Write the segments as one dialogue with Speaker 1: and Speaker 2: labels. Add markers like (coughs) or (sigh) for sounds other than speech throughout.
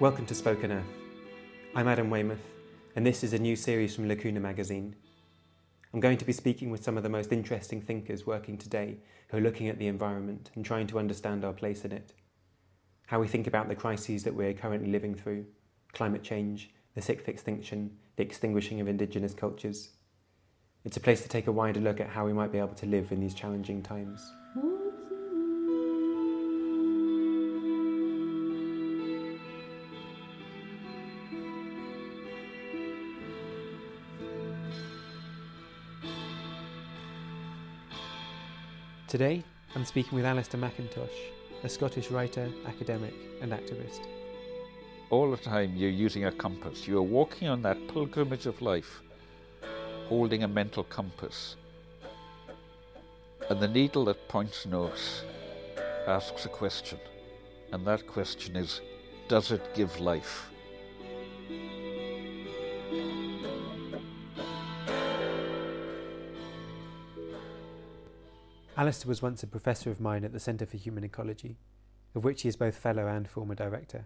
Speaker 1: Welcome to Spoken Earth. I'm Adam Weymouth, and this is a new series from Lacuna magazine. I'm going to be speaking with some of the most interesting thinkers working today who are looking at the environment and trying to understand our place in it. How we think about the crises that we're currently living through climate change, the sixth extinction, the extinguishing of indigenous cultures. It's a place to take a wider look at how we might be able to live in these challenging times. Today, I'm speaking with Alastair McIntosh, a Scottish writer, academic, and activist.
Speaker 2: All the time you're using a compass. You're walking on that pilgrimage of life, holding a mental compass. And the needle that points north asks a question. And that question is Does it give life?
Speaker 1: Alastair was once a professor of mine at the Centre for Human Ecology, of which he is both fellow and former director.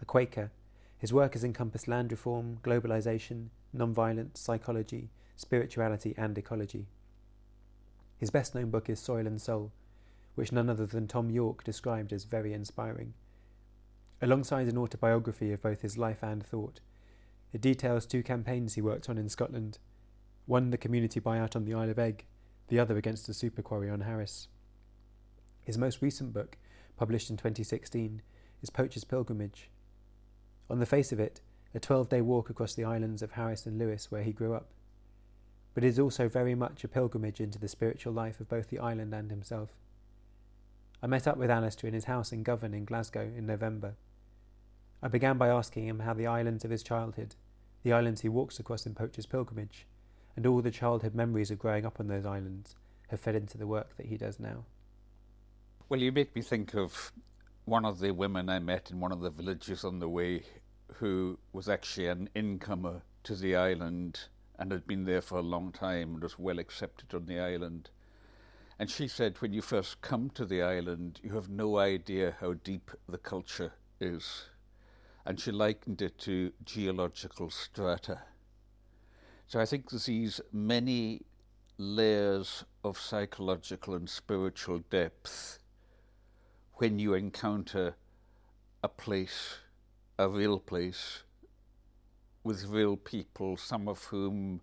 Speaker 1: A Quaker, his work has encompassed land reform, globalisation, non-violence, psychology, spirituality, and ecology. His best known book is Soil and Soul, which none other than Thom Yorke described as very inspiring. Alongside an autobiography of both his life and thought, it details two campaigns he worked on in Scotland one the community buyout on the Isle of Eigg, the other against the super quarry on Harris. His most recent book, published in 2016, is Poacher's Pilgrimage. On the face of it, a 12 day walk across the islands of Harris and Lewis where he grew up. But it is also very much a pilgrimage into the spiritual life of both the island and himself. I met up with Alastair in his house in Govan in Glasgow in November. I began by asking him how the islands of his childhood, the islands he walks across in Poacher's Pilgrimage, and all the childhood memories of growing up on those islands have fed into the work that he does now.
Speaker 2: Well, you make me think of one of the women I met in one of the villages on the way who was actually an incomer to the island and had been there for a long time and was well accepted on the island. And she said, when you first come to the island, you have no idea how deep the culture is. And she likened it to geological strata. So I think there's these many layers of psychological and spiritual depth when you encounter a place, a real place, with real people, some of whom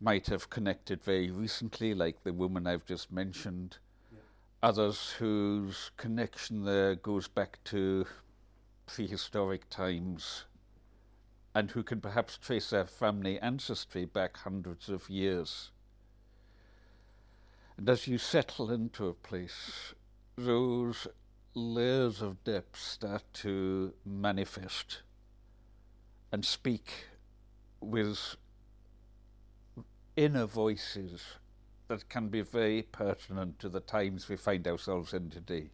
Speaker 2: might have connected very recently, like the woman I've just mentioned, yeah. others whose connection there goes back to prehistoric times and who can perhaps trace their family ancestry back hundreds of years. And as you settle into a place, those layers of depth start to manifest and speak with inner voices that can be very pertinent to the times we find ourselves in today.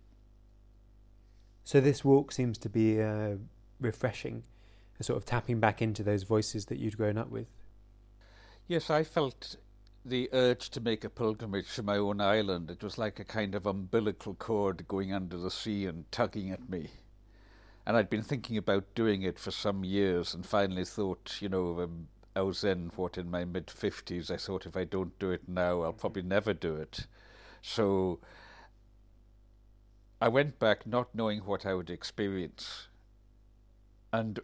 Speaker 1: So, this walk seems to be uh, refreshing sort of tapping back into those voices that you'd grown up with?
Speaker 2: Yes, I felt the urge to make a pilgrimage to my own island. It was like a kind of umbilical cord going under the sea and tugging at me. And I'd been thinking about doing it for some years and finally thought, you know, um, I was then, what, in my mid 50s, I thought if I don't do it now, I'll probably never do it. So I went back not knowing what I would experience. And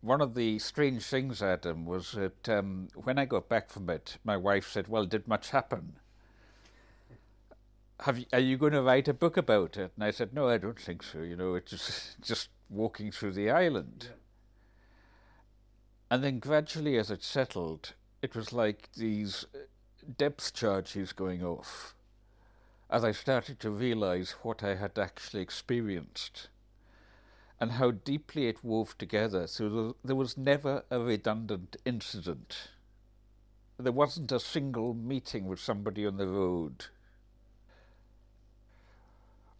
Speaker 2: one of the strange things, Adam, was that um, when I got back from it, my wife said, "Well, did much happen? Have you, are you going to write a book about it?" And I said, "No, I don't think so. You know, it's just (laughs) just walking through the island." Yeah. And then gradually, as it settled, it was like these depth charges going off. As I started to realize what I had actually experienced and how deeply it wove together. So there was never a redundant incident. There wasn't a single meeting with somebody on the road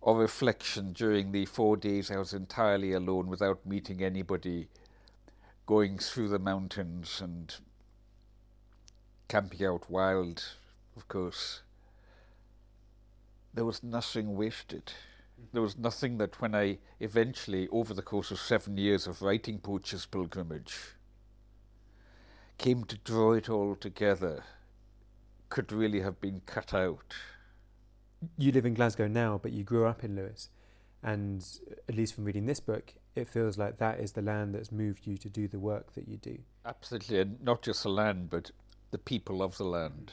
Speaker 2: or reflection during the four days I was entirely alone without meeting anybody, going through the mountains and camping out wild, of course. There was nothing wasted. There was nothing that when I eventually, over the course of seven years of writing Poacher's Pilgrimage, came to draw it all together, could really have been cut out.
Speaker 1: You live in Glasgow now, but you grew up in Lewis. And at least from reading this book, it feels like that is the land that's moved you to do the work that you do.
Speaker 2: Absolutely, and not just the land, but the people of the land.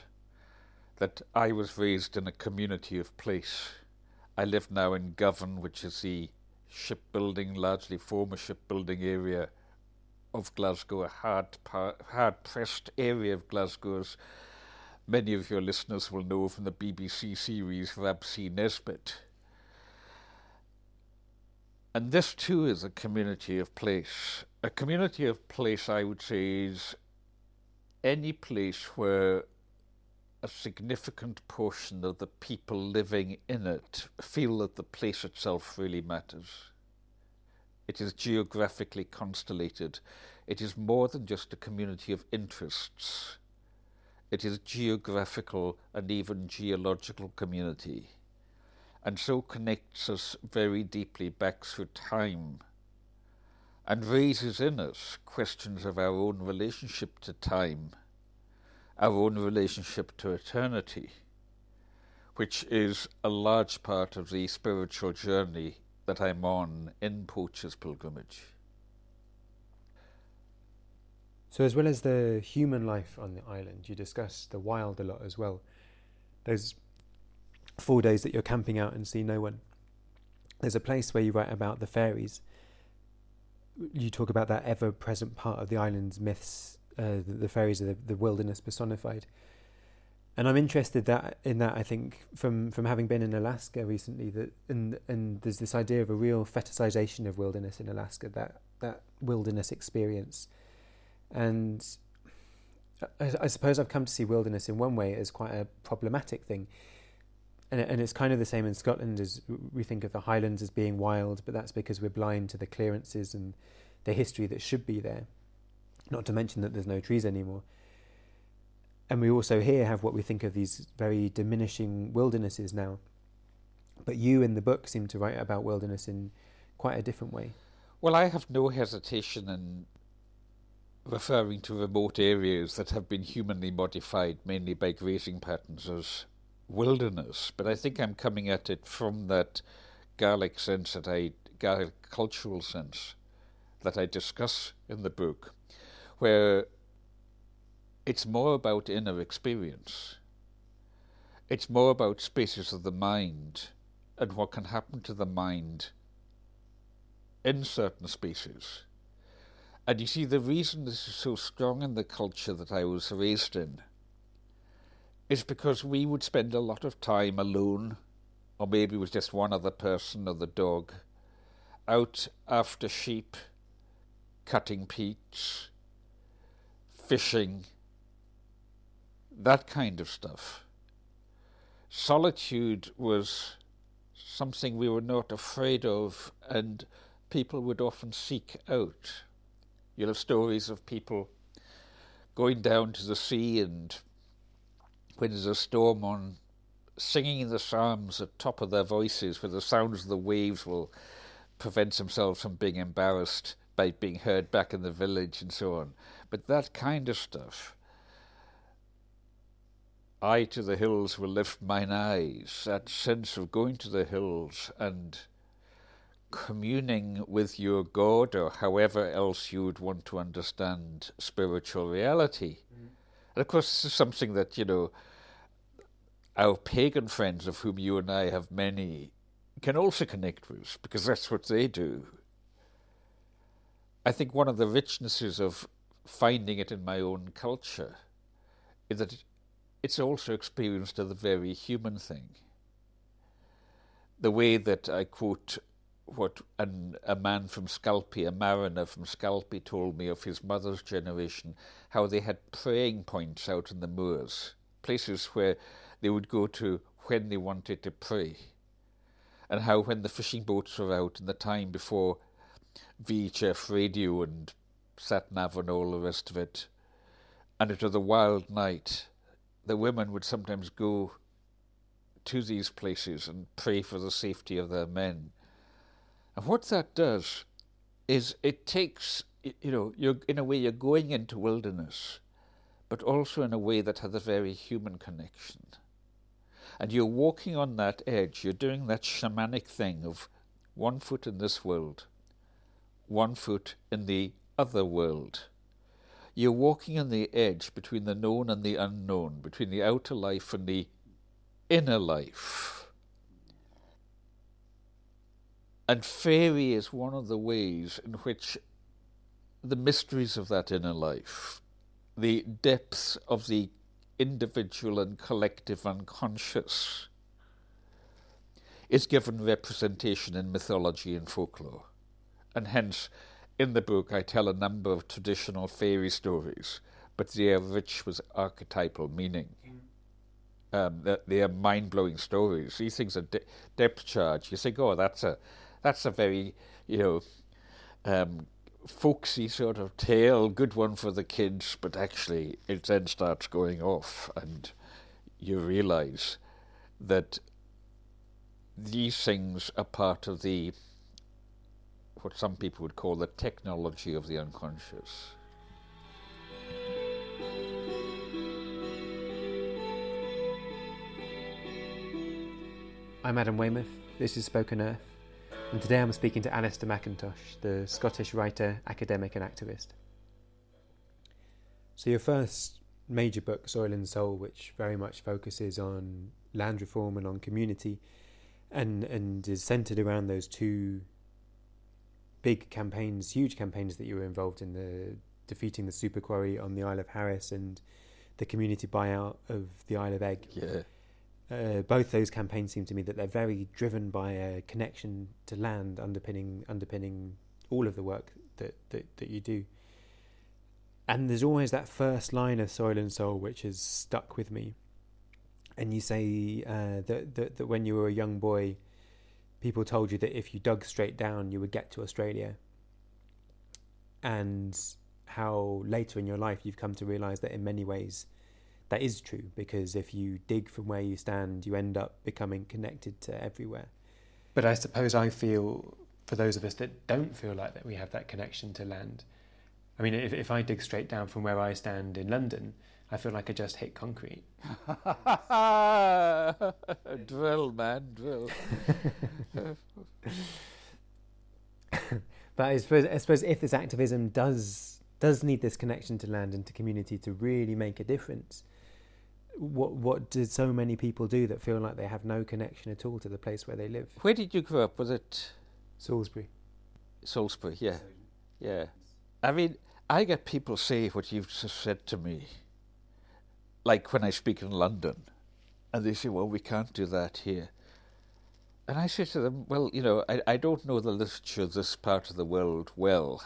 Speaker 2: That I was raised in a community of place I live now in Govan, which is the shipbuilding, largely former shipbuilding area of Glasgow, a hard, hard pressed area of Glasgow, as many of your listeners will know from the BBC series Rab C. Nesbitt. And this too is a community of place. A community of place, I would say, is any place where a significant portion of the people living in it feel that the place itself really matters. It is geographically constellated. It is more than just a community of interests. It is geographical and even geological community, and so connects us very deeply back through time, and raises in us questions of our own relationship to time our own relationship to eternity, which is a large part of the spiritual journey that I'm on in Poacher's Pilgrimage.
Speaker 1: So, as well as the human life on the island, you discuss the wild a lot as well. Those four days that you're camping out and see no one. There's a place where you write about the fairies. You talk about that ever present part of the island's myths uh, the, the, fairies of the, the, wilderness personified. And I'm interested that in that I think from, from having been in Alaska recently that and and there's this idea of a real fetishization of wilderness in Alaska that that wilderness experience, and I, I suppose I've come to see wilderness in one way as quite a problematic thing. And, and it's kind of the same in Scotland as we think of the Highlands as being wild, but that's because we're blind to the clearances and the history that should be there. Not to mention that there's no trees anymore. And we also here have what we think of these very diminishing wildernesses now. But you in the book seem to write about wilderness in quite a different way.
Speaker 2: Well, I have no hesitation in referring to remote areas that have been humanly modified mainly by grazing patterns as wilderness, but I think I'm coming at it from that Gaelic sense that I Gaelic cultural sense that I discuss in the book where it's more about inner experience. It's more about spaces of the mind and what can happen to the mind in certain spaces. And you see, the reason this is so strong in the culture that I was raised in is because we would spend a lot of time alone, or maybe with just one other person or the dog, out after sheep, cutting peats, fishing, that kind of stuff. Solitude was something we were not afraid of, and people would often seek out. You'll have stories of people going down to the sea and when there's a storm on, singing the psalms at top of their voices, where the sounds of the waves will prevent themselves from being embarrassed by being heard back in the village and so on. But that kind of stuff. I to the hills will lift mine eyes, that sense of going to the hills and communing with your God or however else you would want to understand spiritual reality. Mm. And of course, this is something that, you know, our pagan friends, of whom you and I have many, can also connect with because that's what they do. I think one of the richnesses of finding it in my own culture is that it's also experienced as a very human thing. The way that I quote what an, a man from Scalpay, a mariner from Scalpay, told me of his mother's generation, how they had praying points out in the moors, places where they would go to when they wanted to pray, and how when the fishing boats were out in the time before VHF radio and sat nav and all the rest of it. And it was a wild night. The women would sometimes go to these places and pray for the safety of their men. And what that does is it takes, you know, you're, in a way you're going into wilderness, but also in a way that has a very human connection. And you're walking on that edge, you're doing that shamanic thing of one foot in this world, one foot in the other world. You're walking on the edge between the known and the unknown, between the outer life and the inner life. And faerie is one of the ways in which the mysteries of that inner life, the depths of the individual and collective unconscious, is given representation in mythology and folklore. And hence, in the book, I tell a number of traditional fairy stories, but they are rich with archetypal meaning. Um, they are mind blowing stories. These things are de- depth charge. You think, oh, that's a that's a very you know um, folksy sort of tale, good one for the kids, but actually it then starts going off, and you realise that these things are part of the what some people would call the technology of the unconscious.
Speaker 1: I'm Adam Weymouth. This is Spoken Earth and today I'm speaking to Alastair McIntosh, the Scottish writer, academic, and activist. So, your first major book, Soil and Soul, which very much focuses on land reform and on community, and, and is centered around those two big campaigns, huge campaigns that you were involved in the defeating the super quarry on the Isle of Harris and the community buyout of the Isle of Eigg.
Speaker 2: Yeah
Speaker 1: uh, both those campaigns seem to me that they're very driven by a connection to land underpinning underpinning all of the work that, that, that you do. And there's always that first line of Soil and Soul which has stuck with me. And you say uh, that, that that when you were a young boy, people told you that if you dug straight down, you would get to Australia. And how later in your life you've come to realize that in many ways that is true because if you dig from where you stand, you end up becoming connected to everywhere. But I suppose I feel, for those of us that don't feel like that we have that connection to land, I mean, if, if I dig straight down from where I stand in London, I feel like I just hit concrete. (laughs)
Speaker 2: drill, man, drill. (laughs)
Speaker 1: but I suppose, I suppose if this activism does does need this connection to land and to community to really make a difference, what what did so many people do that feel like they have no connection at all to the place where they live?
Speaker 2: Where did you grow up? Was it
Speaker 1: Salisbury?
Speaker 2: Salisbury, yeah, yeah. I mean, I get people say what you've just said to me, like when I speak in London, and they say, "Well, we can't do that here." And I say to them, "Well, you know, I, I don't know the literature of this part of the world well."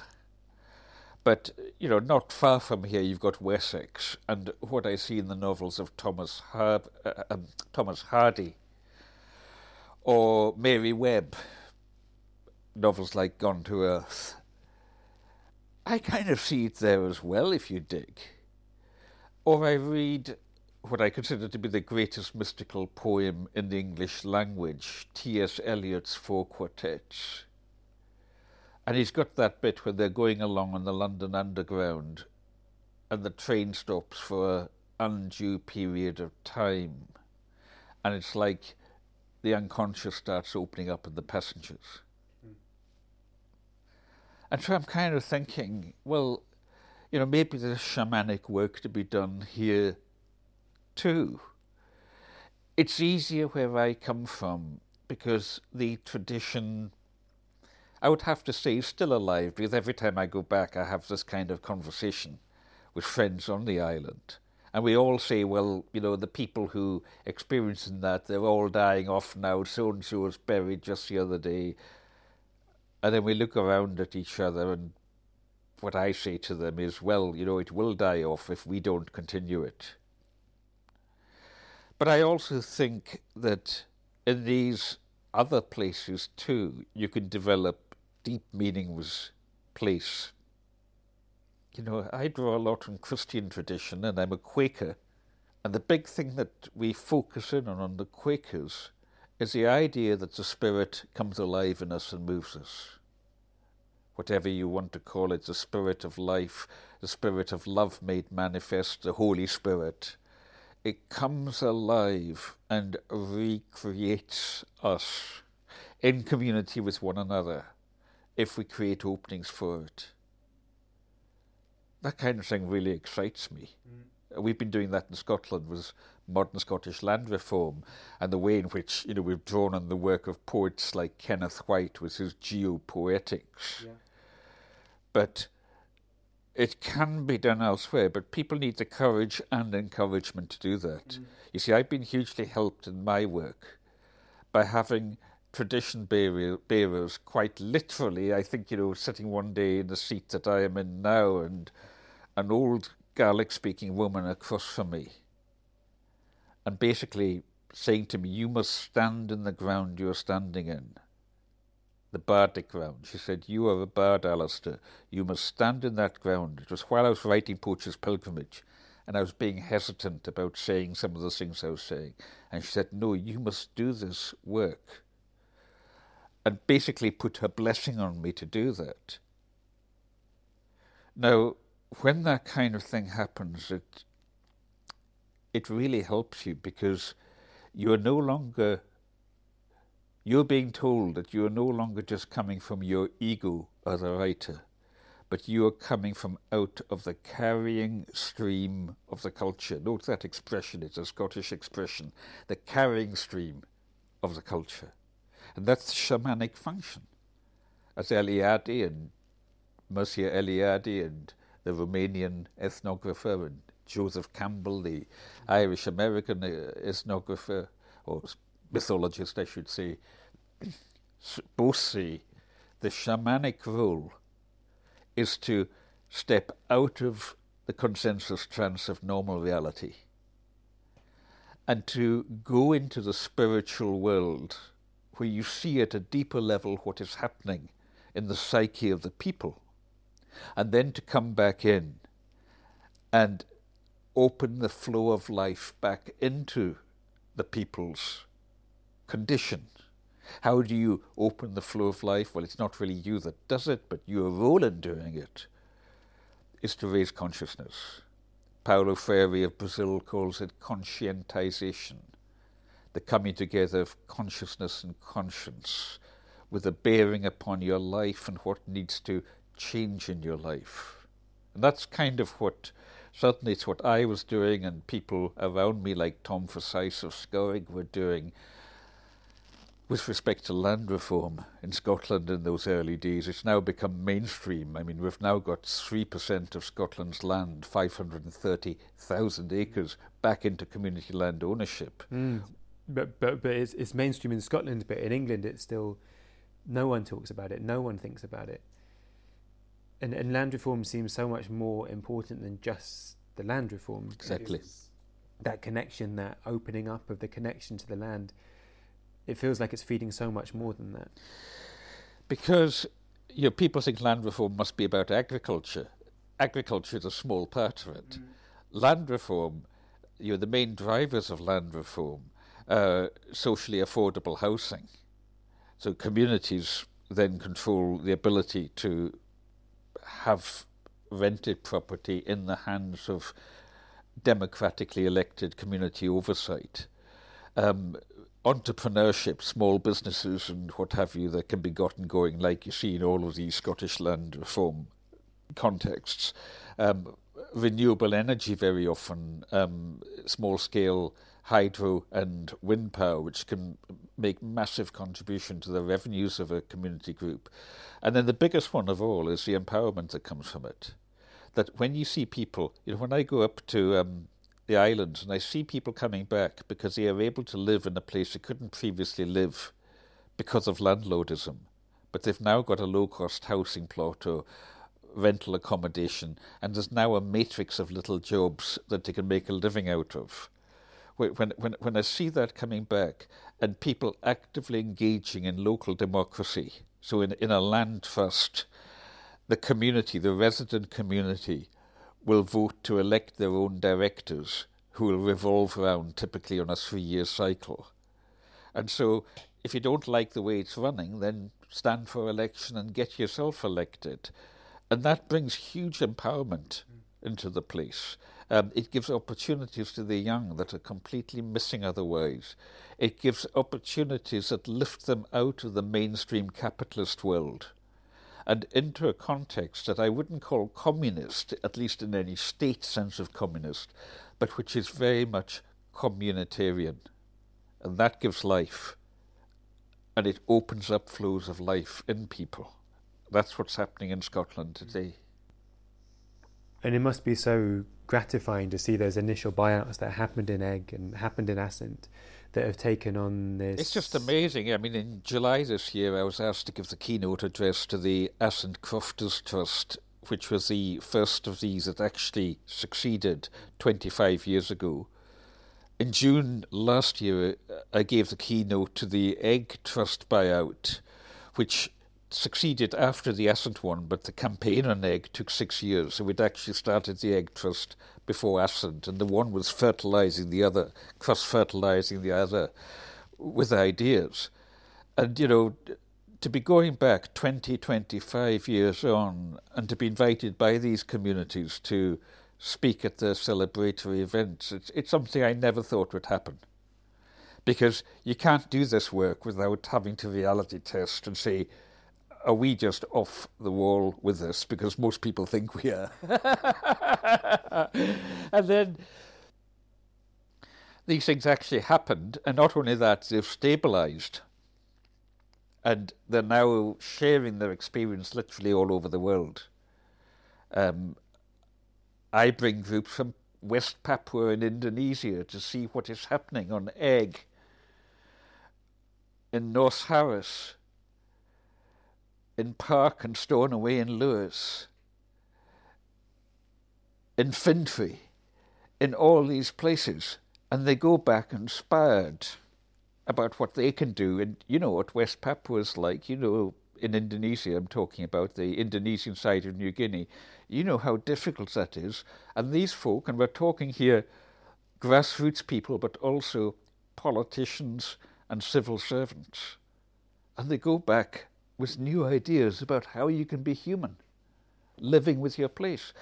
Speaker 2: But, you know, not far from here, you've got Wessex, and what I see in the novels of Thomas, Har- uh, um, Thomas Hardy or Mary Webb, novels like Gone to Earth. I kind of see it there as well if you dig. Or I read what I consider to be the greatest mystical poem in the English language, T.S. Eliot's Four Quartets. And he's got that bit where they're going along on the London Underground and the train stops for an undue period of time. And it's like the unconscious starts opening up in the passengers. Mm. And so I'm kind of thinking, well, you know, maybe there's shamanic work to be done here too. It's easier where I come from because the tradition I would have to say he's still alive because every time I go back, I have this kind of conversation with friends on the island. And we all say, well, you know, the people who experiencing that, they're all dying off now. So and so was buried just the other day. And then we look around at each other, and what I say to them is, well, you know, it will die off if we don't continue it. But I also think that in these other places too, you can develop deep meanings place. You know, I draw a lot on Christian tradition, and I'm a Quaker, And the big thing that we focus in on on the Quakers is the idea that the Spirit comes alive in us and moves us. Whatever you want to call it, the Spirit of life, the Spirit of love made manifest, the Holy Spirit. It comes alive and recreates us in community with one another if we create openings for it. That kind of thing really excites me. Mm. We've been doing that in Scotland with modern Scottish land reform and the way in which you know we've drawn on the work of poets like Kenneth White with his geopoetics. Yeah. But it can be done elsewhere, but people need the courage and encouragement to do that. Mm. You see, I've been hugely helped in my work by having tradition bearers quite literally. I think, you know, sitting one day in the seat that I am in now and an old Gaelic speaking woman across from me and basically saying to me, You must stand in the ground you're standing in. The bardic ground. She said, You are a bard, Alastair. You must stand in that ground. It was while I was writing Poacher's Pilgrimage and I was being hesitant about saying some of the things I was saying. And she said, No, you must do this work. And basically put her blessing on me to do that. Now, when that kind of thing happens, it it really helps you because you are no longer you're being told that you are no longer just coming from your ego as a writer, but you are coming from out of the carrying stream of the culture. Note that expression, it's a Scottish expression, the carrying stream of the culture. And that's the shamanic function. As Eliade and Mircea Eliade and the Romanian ethnographer and Joseph Campbell, the Irish American uh, ethnographer, or mythologist, I should say, both the shamanic role is to step out of the consensus trance of normal reality and to go into the spiritual world where you see at a deeper level what is happening in the psyche of the people and then to come back in and open the flow of life back into the people's condition. How do you open the flow of life? Well, it's not really you that does it, but your role in doing it is to raise consciousness. Paulo Freire of Brazil calls it conscientization, the coming together of consciousness and conscience with a bearing upon your life and what needs to change in your life. And that's kind of what certainly it's what I was doing and people around me like Tom Forsyth of Scoraig were doing with respect to land reform in Scotland in those early days. It's now become mainstream. I mean, we've now got 3% of Scotland's land, 530,000 acres, back into community land ownership.
Speaker 1: Mm. But, but, but it's, it's mainstream in Scotland, but in England it's still, no one talks about it, no one thinks about it and, and land reform seems so much more important than just the land reform.
Speaker 2: Exactly.
Speaker 1: that connection, that opening up of the connection to the land, it feels like it's feeding so much more than that.
Speaker 2: Because you know, people think land reform must be about agriculture. Agriculture is a small part of it. Mm. Land reform, you know, the main drivers of land reform, uh, socially affordable housing. So communities then control the ability to have rented property in the hands of democratically elected community oversight. Um, entrepreneurship, small businesses, and what have you that can be gotten going, like you see in all of these Scottish land reform contexts. Um, renewable energy, very often, um, small scale hydro and wind power, which can make massive contribution to the revenues of a community group. And then the biggest one of all is the empowerment that comes from it. That when you see people, you know, when I go up to um, the islands and I see people coming back because they are able to live in a place they couldn't previously live because of landlordism, but they've now got a low cost housing plot or rental accommodation, and there's now a matrix of little jobs that they can make a living out of. When, when, when I see that coming back and people actively engaging in local democracy, so in, in a land trust, the community, the resident community, will vote to elect their own directors who will revolve around typically on a three year cycle. And so, if you don't like the way it's running, then stand for election and get yourself elected. And that brings huge empowerment into the place. Um, it gives opportunities to the young that are completely missing otherwise. It gives opportunities that lift them out of the mainstream capitalist world and into a context that I wouldn't call communist, at least in any state sense of communist, but which is very much communitarian. And that gives life. And it opens up flows of life in people. That's what's happening in Scotland today.
Speaker 1: And it must be so gratifying to see those initial buyouts that happened in Eigg and happened in Assynt that have taken on this.
Speaker 2: It's just amazing. I mean, in July this year, I was asked to give the keynote address to the Assynt Crofters Trust, which was the first of these that actually succeeded 25 years ago. In June last year, uh, I gave the keynote to the Eigg Trust buyout, which succeeded after the Assynt one, but the campaign on Eigg took six years. So we'd actually started the Eigg Trust before Assynt, and the one was fertilizing the other, cross fertilizing the other with ideas. And, you know, to be going back 20, 25 years on and to be invited by these communities to speak at their celebratory events, it's, it's something I never thought would happen. Because you can't do this work without having to reality test and say, are we just off the wall with this? Because most people think we are. (laughs) and then these things actually happened, and not only that, they've stabilized. And they're now sharing their experience literally all over the world. Um, I bring groups from West Papua in Indonesia to see what is happening on Eigg. In North Harris, in Park and Stornoway in Lewis, in Fintry, in all these places, and they go back inspired about what they can do. And you know what West Papua is like. You know, in Indonesia, I'm talking about the Indonesian side of New Guinea. You know how difficult that is. And these folk, and we're talking here grassroots people, but also politicians and civil servants. And they go back with new ideas about how you can be human, living with your place.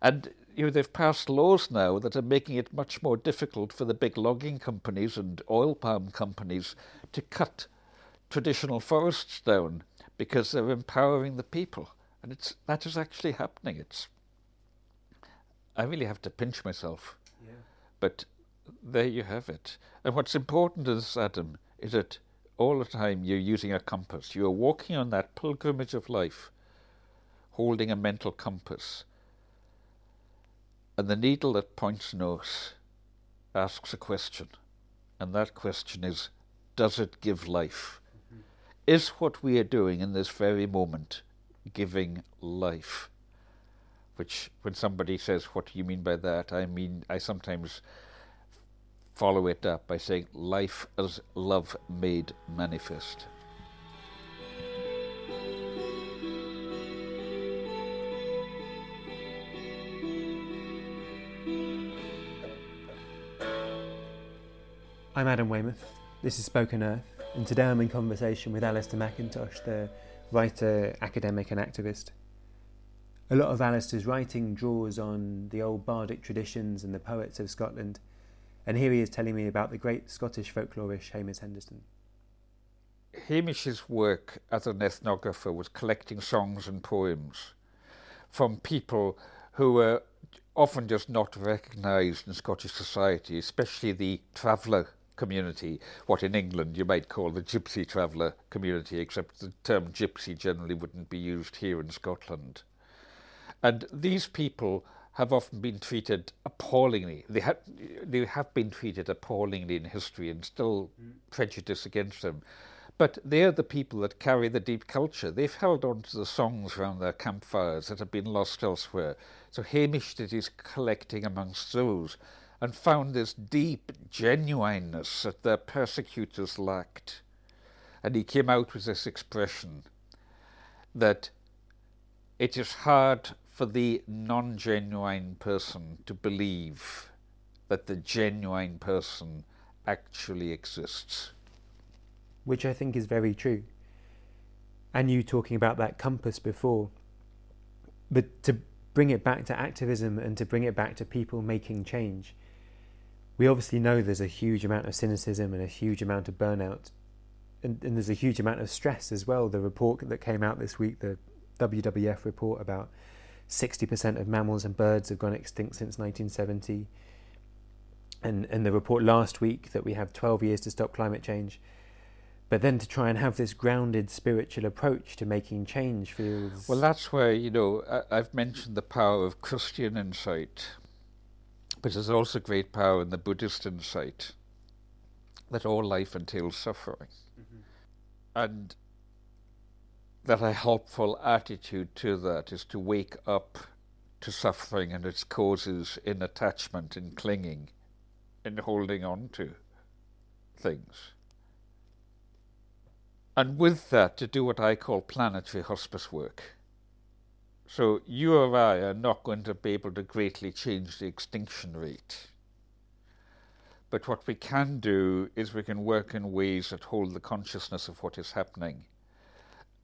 Speaker 2: And you know, they've passed laws now that are making it much more difficult for the big logging companies and oil palm companies to cut traditional forests down because they're empowering the people. And it's that is actually happening. It's I really have to pinch myself. Yeah. But there you have it. And what's important is, Adam, is that all the time you're using a compass. You're walking on that pilgrimage of life, holding a mental compass. And the needle that points north asks a question. And that question is Does it give life? Mm-hmm. Is what we are doing in this very moment giving life? Which, when somebody says, What do you mean by that? I mean, I sometimes follow it up by saying, Life as love made manifest.
Speaker 1: I'm Adam Weymouth. This is Spoken Earth, and today I'm in conversation with Alastair McIntosh, the writer, academic, and activist. A lot of Alastair's writing draws on the old bardic traditions and the poets of Scotland and here he is telling me about the great Scottish folklorist Hamish Henderson.
Speaker 2: Hamish's work as an ethnographer was collecting songs and poems from people who were often just not recognised in Scottish society, especially the traveller community, what in England you might call the gypsy traveller community, except the term gypsy generally wouldn't be used here in Scotland. And these people have often been treated appallingly. They, ha- they have been treated appallingly in history and still mm. prejudice against them. But they're the people that carry the deep culture. They've held on to the songs around their campfires that have been lost elsewhere. So Hamish did his collecting amongst those and found this deep genuineness that their persecutors lacked. And he came out with this expression that it is hard for the non genuine person to believe that the genuine person actually exists.
Speaker 1: Which I think is very true. And you talking about that compass before. But to bring it back to activism and to bring it back to people making change, we obviously know there's a huge amount of cynicism and a huge amount of burnout. And, and there's a huge amount of stress as well. The report that came out this week, the WWF report about 60% of mammals and birds have gone extinct since 1970 and, and the report last week that we have 12 years to stop climate change. But then to try and have this grounded spiritual approach to making change feels.
Speaker 2: Well, that's where, you know, I, I've mentioned the power of Christian insight, but there's also great power in the Buddhist insight that all life entails suffering. Mm-hmm. And that a helpful attitude to that is to wake up to suffering and its causes in attachment, in clinging, in holding on to things. And with that, to do what I call planetary hospice work. So you or I are not going to be able to greatly change the extinction rate. But what we can do is we can work in ways that hold the consciousness of what is happening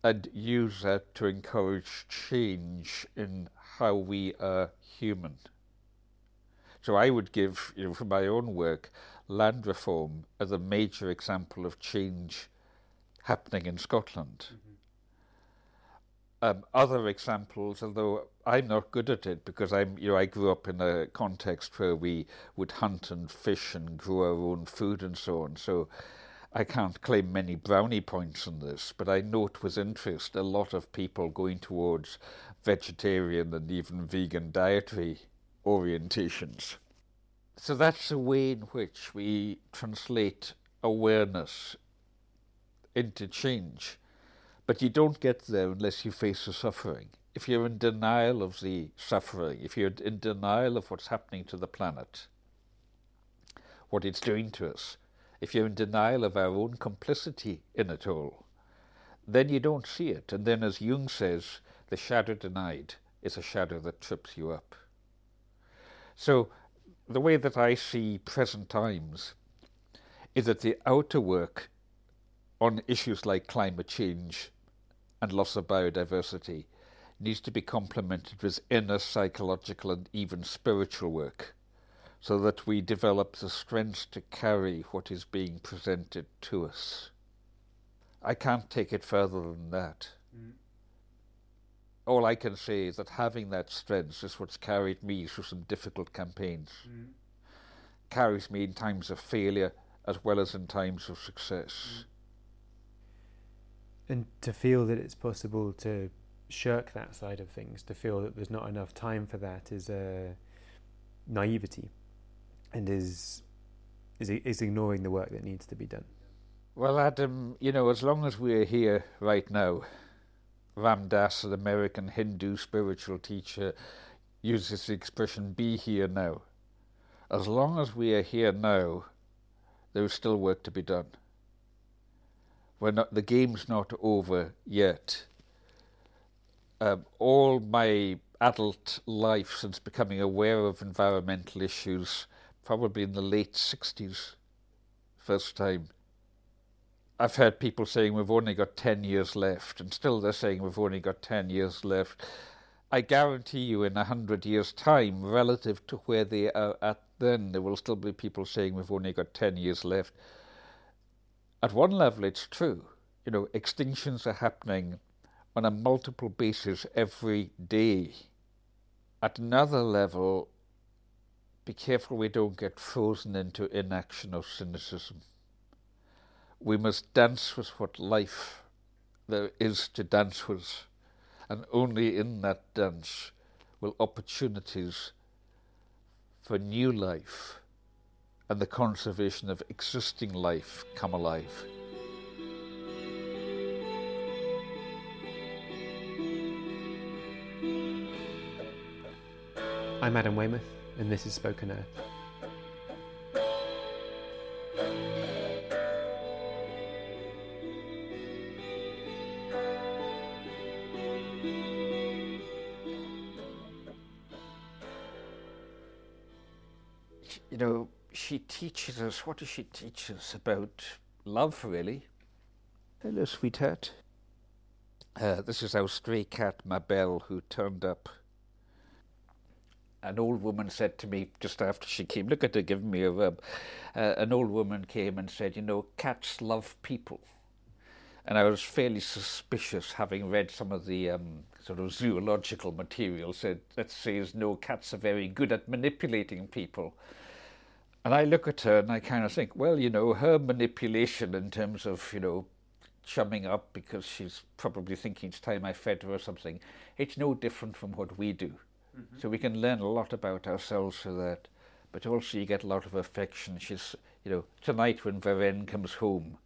Speaker 2: and use that to encourage change in how we are human. So I would give, you know, from my own work, land reform as a major example of change happening in Scotland. Mm-hmm. Um, other examples, although I'm not good at it because I'm, you know, I grew up in a context where we would hunt and fish and grow our own food and so on. So I can't claim many brownie points on this, but I note with interest a lot of people going towards vegetarian and even vegan dietary orientations. So that's the way in which we translate awareness into change. But you don't get there unless you face the suffering. If you're in denial of the suffering, if you're in denial of what's happening to the planet, what it's doing to us, if you're in denial of our own complicity in it all, then you don't see it. And then, as Jung says, the shadow denied is a shadow that trips you up. So, the way that I see present times is that the outer work on issues like climate change and loss of biodiversity needs to be complemented with inner psychological and even spiritual work so that we develop the strength to carry what is being presented to us. I can't take it further than that. Mm. All I can say is that having that strength is what's carried me through some difficult campaigns. Mm. Carries me in times of failure as well as in times of success. Mm
Speaker 1: and to feel that it's possible to shirk that side of things, to feel that there's not enough time for that, is a naivety, and is is is ignoring the work that needs to be done.
Speaker 2: Well, Adam, you know, as long as we're here right now, Ram Dass, an American Hindu spiritual teacher, uses the expression "be here now." As long as we are here now, there is still work to be done. We're not, the game's not over yet. Um, all my adult life since becoming aware of environmental issues, probably in the late 60s, first time. I've heard people saying we've only got 10 years left, and still they're saying we've only got 10 years left. I guarantee you, in a 100 years' time, relative to where they are at then, there will still be people saying we've only got 10 years left at one level, it's true. You know, extinctions are happening on a multiple basis every day. At another level, be careful we don't get frozen into inaction or cynicism. We must dance with what life there is to dance with, and only in that dance will opportunities for new life and the conservation of existing life come alive.
Speaker 1: I'm Adam Weymouth, and this is Spoken Earth.
Speaker 2: you know, she teaches us, what does she teach us about love, really? Hello, sweetheart. Uh, this is our stray cat, Mabel, who turned up. An old woman said to me just after she came, look at her giving me a rub. Uh, an old woman came and said, You know, cats love people. And I was fairly suspicious, having read some of the um, sort of zoological material, said that says no, cats are very good at manipulating people. And I look at her and I kind of think, well, you know, her manipulation in terms of, you know, chumming up because she's probably thinking it's time I fed her or something, it's no different from what we do. Mm-hmm. So we can learn a lot about ourselves through that. But also you get a lot of affection. She's, you know, tonight when Vérène comes home,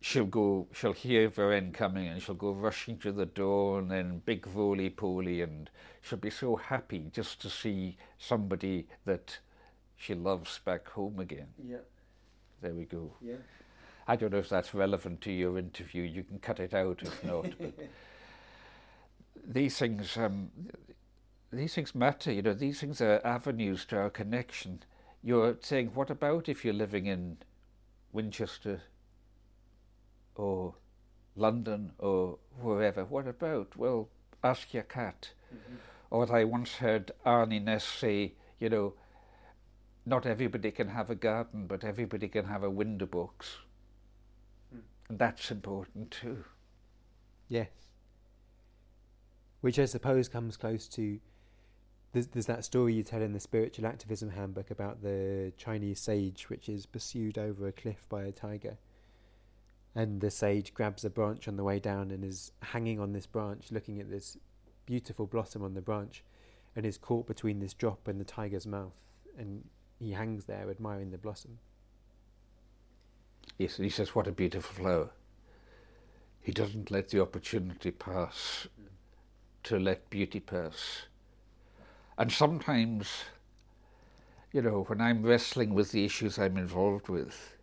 Speaker 2: she'll go, she'll hear Vérène coming and she'll go rushing to the door and then big roly poly and she'll be so happy just to see somebody that she loves back home again.
Speaker 1: Yeah.
Speaker 2: There we go.
Speaker 1: Yeah.
Speaker 2: I don't know if that's relevant to your interview. You can cut it out if not. but (laughs) these things, um, these things matter. You know, these things are avenues to our connection. You're saying, what about if you're living in Winchester or London or wherever? What about? Well, ask your cat. Mm-hmm. Or I once heard Arne Naess say, you know, not everybody can have a garden, but everybody can have a window box. Mm. And that's important too.
Speaker 1: Yes. Which I suppose comes close to. There's, there's that story you tell in the Spiritual Activism Handbook about the Chinese sage which is pursued over a cliff by a tiger. And the sage grabs a branch on the way down and is hanging on this branch, looking at this beautiful blossom on the branch, and is caught between this drop and the tiger's mouth. And he hangs there admiring the blossom.
Speaker 2: Yes, and he says, What a beautiful flower. He doesn't let the opportunity pass to let beauty pass. And sometimes, you know, when I'm wrestling with the issues I'm involved with,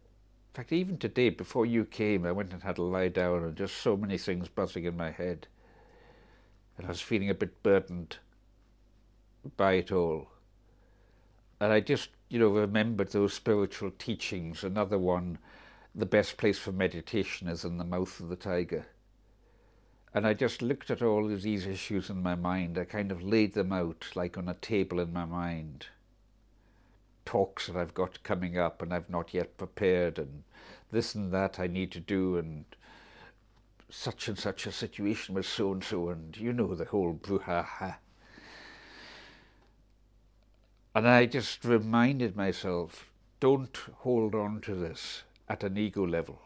Speaker 2: in fact, even today, before you came, I went and had a lie down and just so many things buzzing in my head. And I was feeling a bit burdened by it all. And I just, you know, remembered those spiritual teachings. Another one, the best place for meditation is in the mouth of the tiger. And I just looked at all of these issues in my mind. I kind of laid them out like on a table in my mind. Talks that I've got coming up and I've not yet prepared, and this and that I need to do, and such and such a situation with so and so, and you know the whole brouhaha. And I just reminded myself don't hold on to this at an ego level.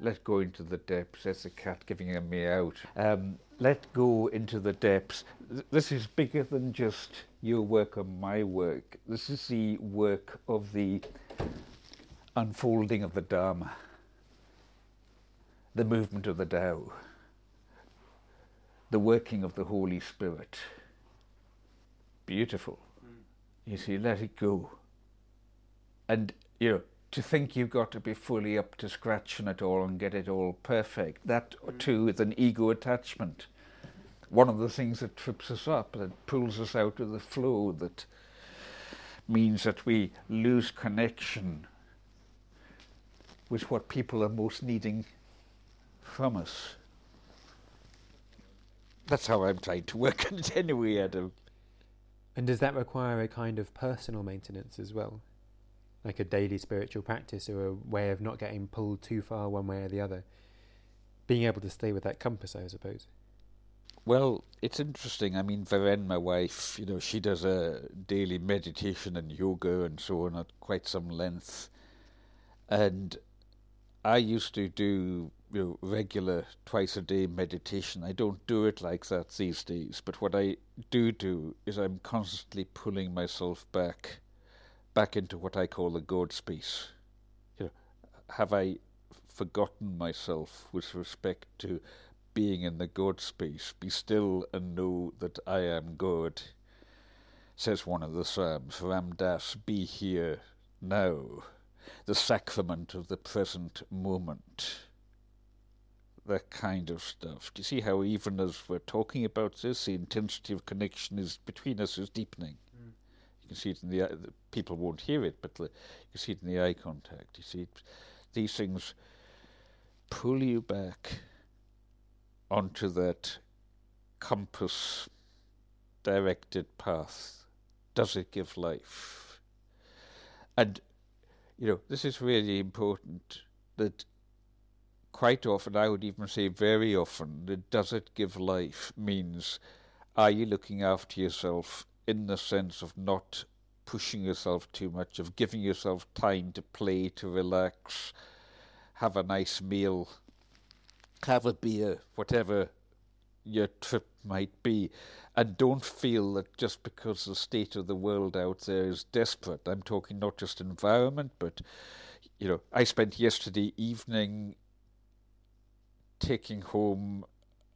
Speaker 2: Let go into the depths. That's the cat giving a meow. Um, let go into the depths. This is bigger than just your work or my work. This is the work of the unfolding of the Dharma, the movement of the Tao, the working of the Holy Spirit beautiful. Mm. You see, let it go. And, you know, to think you've got to be fully up to scratch on it all and get it all perfect, that mm. too is an ego attachment. One of the things that trips us up, that pulls us out of the flow, that means that we lose connection with what people are most needing from us. That's how I'm trying to work on (laughs) it anyway, Adam.
Speaker 1: And does that require a kind of personal maintenance as well? Like a daily spiritual practice or a way of not getting pulled too far one way or the other? Being able to stay with that compass, I suppose.
Speaker 2: Well, it's interesting. I mean, Vérène, my wife, you know, she does a daily meditation and yoga and so on at quite some length. And I used to do you know, regular twice a day meditation. I don't do it like that these days, but what I do do is I'm constantly pulling myself back, back into what I call the God space. You know, have I forgotten myself with respect to being in the God space? Be still and know that I am God. Says one of the Psalms, Ram Dass, be here now, the sacrament of the present moment that kind of stuff. Do you see how even as we're talking about this, the intensity of connection is between us is deepening? You can see it in the, uh, the people won't hear it, but the, you can see it in the eye contact. You see it, these things pull you back onto that compass directed path. Does it give life? And you know, this is really important that quite often, I would even say very often, that does it give life means are you looking after yourself in the sense of not pushing yourself too much, of giving yourself time to play, to relax, have a nice meal, have a beer, whatever your trip might be, and don't feel that just because the state of the world out there is desperate. I'm talking not just environment, but you know, I spent yesterday evening taking home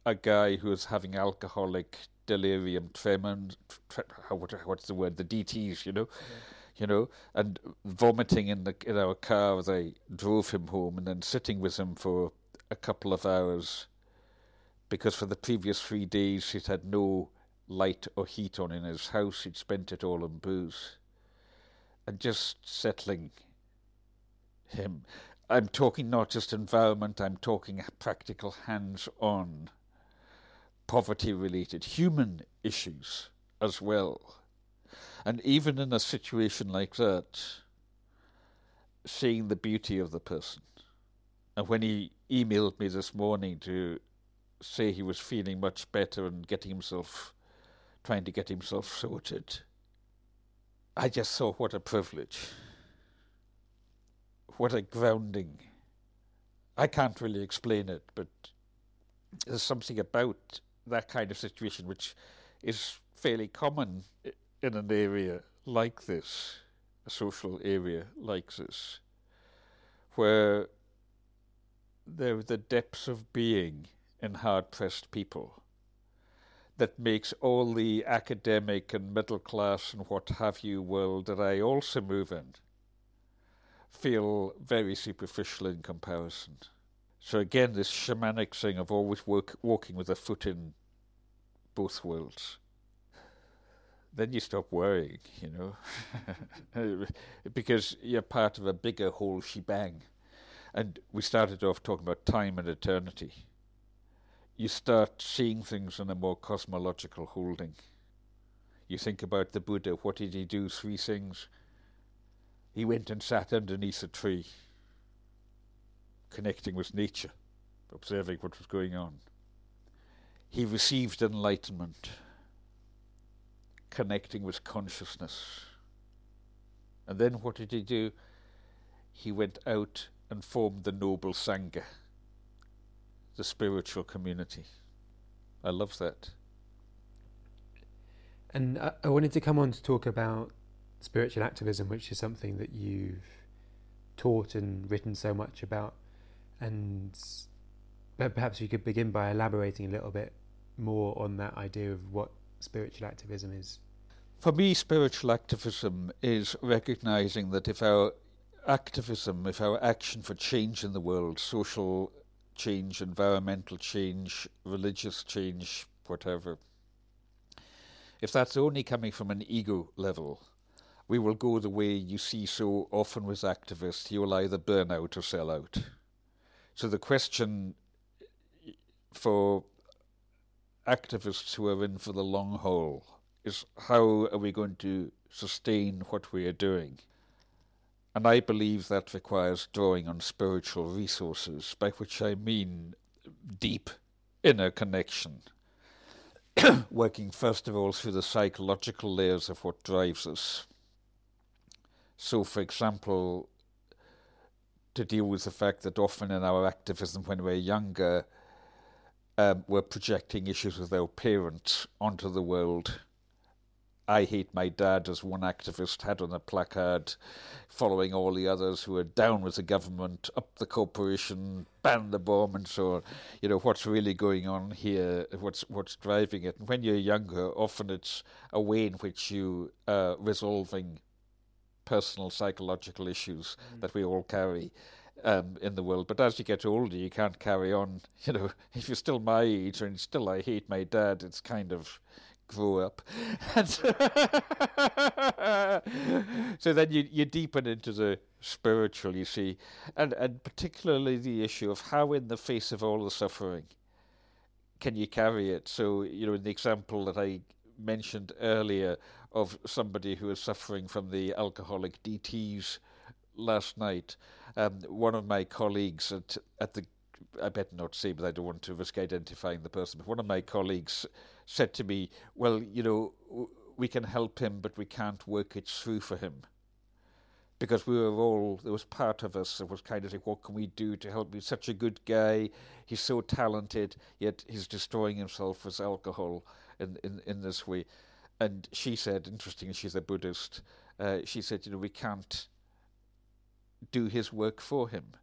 Speaker 2: a guy who was having alcoholic delirium tremens. Tre- what, what's the word? The DTS, you know. Yeah. You know, and vomiting in the in our car as I drove him home, and then sitting with him for a couple of hours, because for the previous three days he'd had no light or heat on in his house. He'd spent it all on booze, and just settling him. I'm talking not just environment, I'm talking practical hands on poverty related human issues as well. And even in a situation like that, seeing the beauty of the person. And when he emailed me this morning to say he was feeling much better and getting himself, trying to get himself sorted, I just saw what a privilege what a grounding. I can't really explain it, but there's something about that kind of situation which is fairly common in an area like this, a social area like this, where there are the depths of being in hard pressed people that makes all the academic and middle class and what have you world that I also move in feel very superficial in comparison. So again, this shamanic thing of always work, walking with a foot in both worlds. Then you stop worrying, you know, (laughs) because you're part of a bigger whole shebang. And we started off talking about time and eternity. You start seeing things in a more cosmological holding. You think about the Buddha, what did he do? Three things he went and sat underneath a tree, connecting with nature, observing what was going on. He received enlightenment, connecting with consciousness. And then what did he do? He went out and formed the noble Sangha, the spiritual community. I love that.
Speaker 1: And I, I wanted to come on to talk about spiritual activism, which is something that you've taught and written so much about. And perhaps you could begin by elaborating a little bit more on that idea of what spiritual activism is.
Speaker 2: For me, spiritual activism is recognizing that if our activism, if our action for change in the world, social change, environmental change, religious change, whatever, if that's only coming from an ego level, we will go the way you see so often with activists. You will either burn out or sell out. So the question for activists who are in for the long haul is how are we going to sustain what we are doing? And I believe that requires drawing on spiritual resources, by which I mean deep inner connection. (coughs) Working first of all through the psychological layers of what drives us so, for example, to deal with the fact that often in our activism when we're younger, um, we're projecting issues with their parents onto the world. I hate my dad, as one activist had on a placard, following all the others who are down with the government, up the corporation, ban the bomb, and so on. You know what's really going on here, what's what's driving it. And when you're younger, often it's a way in which you are resolving personal psychological issues mm. that we all carry um, in the world. But as you get older, you can't carry on. (laughs) You know, if you're still my age and still I hate my dad, it's kind of grow up. (laughs) so then you, you deepen into the spiritual, you see, and, and particularly the issue of how, in the face of all the suffering, can you carry it? So, you know, in the example that I mentioned earlier of somebody who is suffering from the alcoholic DTs last night, um, one of my colleagues at, at the I better not say, but I don't want to risk identifying the person. But one of my colleagues said to me, Well, you know, we can help him, but we can't work it through for him. Because we were all, there was part of us that was kind of like, What can we do to help? He's such a good guy. He's so talented, yet he's destroying himself with alcohol in, in, in this way. And she said, interestingly, she's a Buddhist, uh, she said, You know, we can't do his work for him.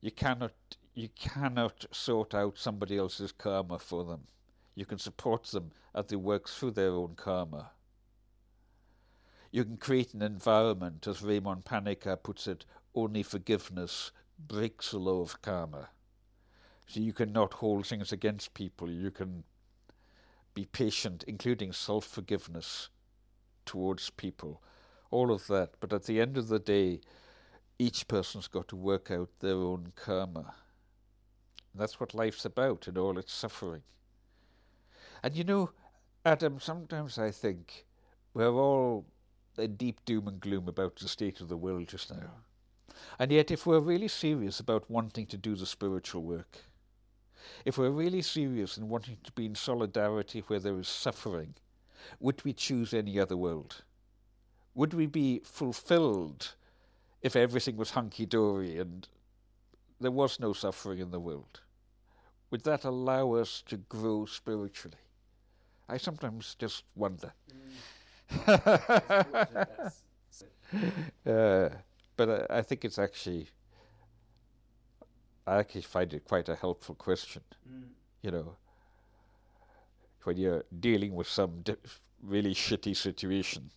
Speaker 2: You cannot you cannot sort out somebody else's karma for them. You can support them as they work through their own karma. You can create an environment, as Raymond Panikkar puts it, only forgiveness breaks the law of karma. So you cannot hold things against people. You can be patient, including self forgiveness towards people. All of that. But at the end of the day, each person's got to work out their own karma. And that's what life's about and all its suffering. And you know, Adam, sometimes I think we're all in deep doom and gloom about the state of the world just now. And yet, if we're really serious about wanting to do the spiritual work, if we're really serious in wanting to be in solidarity where there is suffering, would we choose any other world? Would we be fulfilled if everything was hunky dory and there was no suffering in the world, would that allow us to grow spiritually? I sometimes just wonder. Mm. (laughs) uh, but I, I, think it's actually, I actually find it quite a helpful question. Mm. You know, when you're dealing with some di- really shitty situation,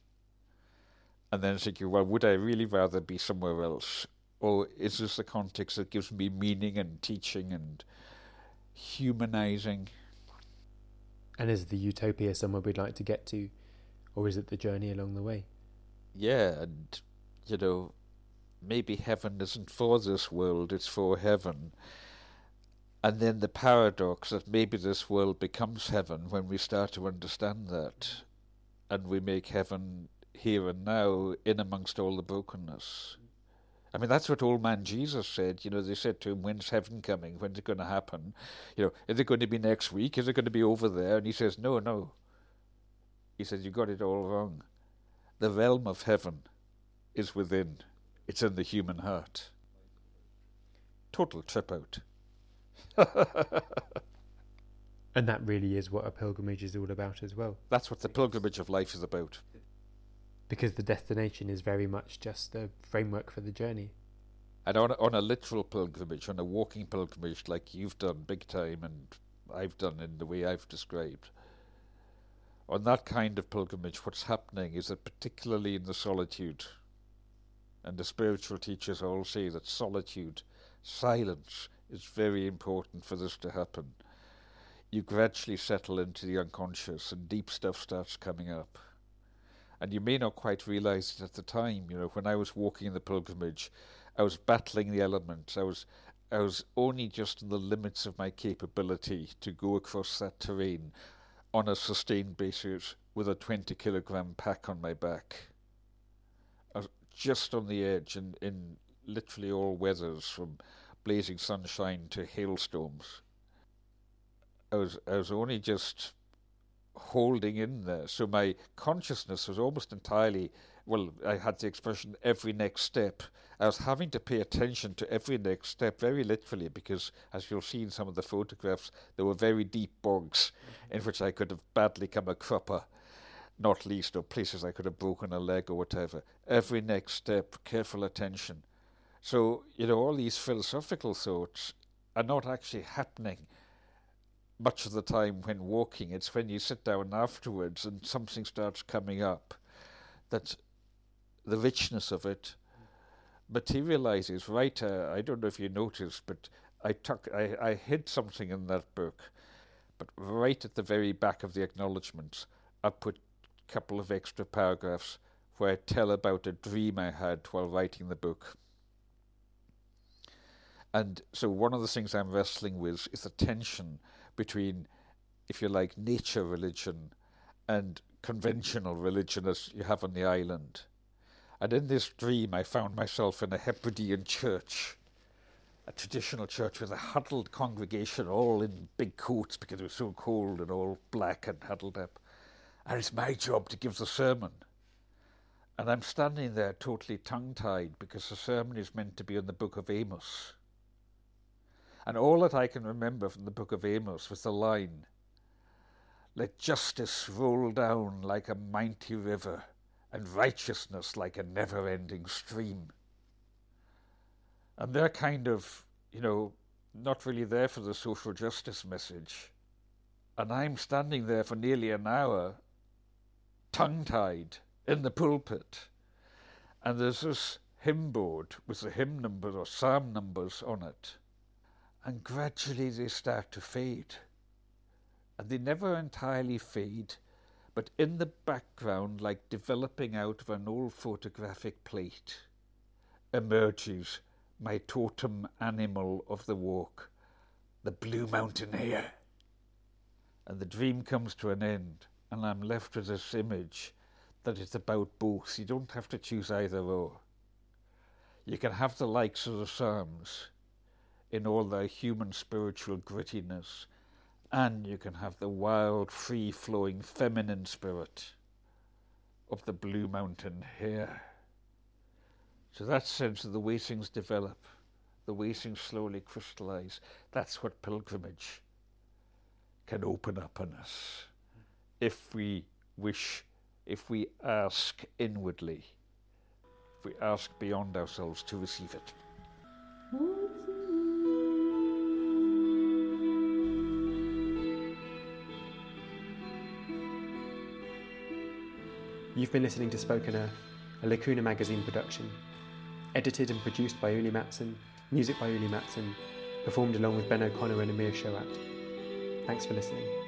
Speaker 2: and then thinking, well, would I really rather be somewhere else? Or is this the context that gives me meaning and teaching and humanizing?
Speaker 1: And is the utopia somewhere we'd like to get to, or is it the journey along the way?
Speaker 2: Yeah, and you know, maybe heaven isn't for this world, it's for heaven. And then the paradox that maybe this world becomes heaven when we start to understand that, and we make heaven here and now in amongst all the brokenness. I mean, that's what old man Jesus said. You know, they said to him, When's heaven coming? When's it going to happen? You know, is it going to be next week? Is it going to be over there? And he says, No, no. He says, You got it all wrong. The realm of heaven is within, it's in the human heart. Total trip out. (laughs)
Speaker 1: and that really is what a pilgrimage is all about as well.
Speaker 2: That's what the pilgrimage of life is about
Speaker 1: because the destination is very much just the framework for the journey.
Speaker 2: And on a, on a literal pilgrimage, on a walking pilgrimage like you've done big time and I've done in the way I've described, on that kind of pilgrimage, what's happening is that particularly in the solitude, and the spiritual teachers all say that solitude, silence, is very important for this to happen. You gradually settle into the unconscious and deep stuff starts coming up and you may not quite realize it at the time. You know, when I was walking in the pilgrimage, I was battling the elements. I was, I was only just in the limits of my capability to go across that terrain on a sustained basis with a 20 kilogram pack on my back. I was just on the edge in, in literally all weathers, from blazing sunshine to hailstorms. I was, I was only just holding in there. So my consciousness was almost entirely, well, I had the expression every next step. I was having to pay attention to every next step very literally because, as you'll see in some of the photographs, there were very deep bogs in which I could have badly come a cropper, not least, or places I could have broken a leg or whatever. Every next step, careful attention. So, you know, all these philosophical thoughts are not actually happening much of the time when walking. It's when you sit down afterwards and something starts coming up that the richness of it materializes. Right, uh, I don't know if you noticed, but I took I, I hid something in that book, but right at the very back of the acknowledgements, I'll put a couple of extra paragraphs where I tell about a dream I had while writing the book. And so, one of the things I'm wrestling with is the tension between, if you like, nature religion and conventional religion as you have on the island. And in this dream, I found myself in a Hebridean church, a traditional church with a huddled congregation, all in big coats because it was so cold and all black and huddled up. And it's my job to give the sermon. And I'm standing there totally tongue tied because the sermon is meant to be in the book of Amos. And all that I can remember from the book of Amos was the line Let justice roll down like a mighty river, and righteousness like a never ending stream. And they're kind of, you know, not really there for the social justice message. And I'm standing there for nearly an hour, tongue tied, in the pulpit. And there's this hymn board with the hymn numbers or psalm numbers on it and gradually they start to fade. And they never entirely fade, but in the background, like developing out of an old photographic plate, emerges my totem animal of the walk, the blue mountain hare. And the dream comes to an end, and I'm left with this image that it's about both. You don't have to choose either or. You can have the likes of the Psalms in all their human spiritual grittiness, and you can have the wild, free flowing feminine spirit of the Blue Mountain hare. So that sense of the way develop, the way slowly crystallize, that's what pilgrimage can open up on us if we wish, if we ask inwardly, if we ask beyond ourselves to receive it.
Speaker 1: You've been listening to Spoken Earth, a Lacuna magazine production. Edited and produced by Uli Matson, music by Uli Matson, performed along with Ben O'Connor and Amir Shoat. Thanks for listening.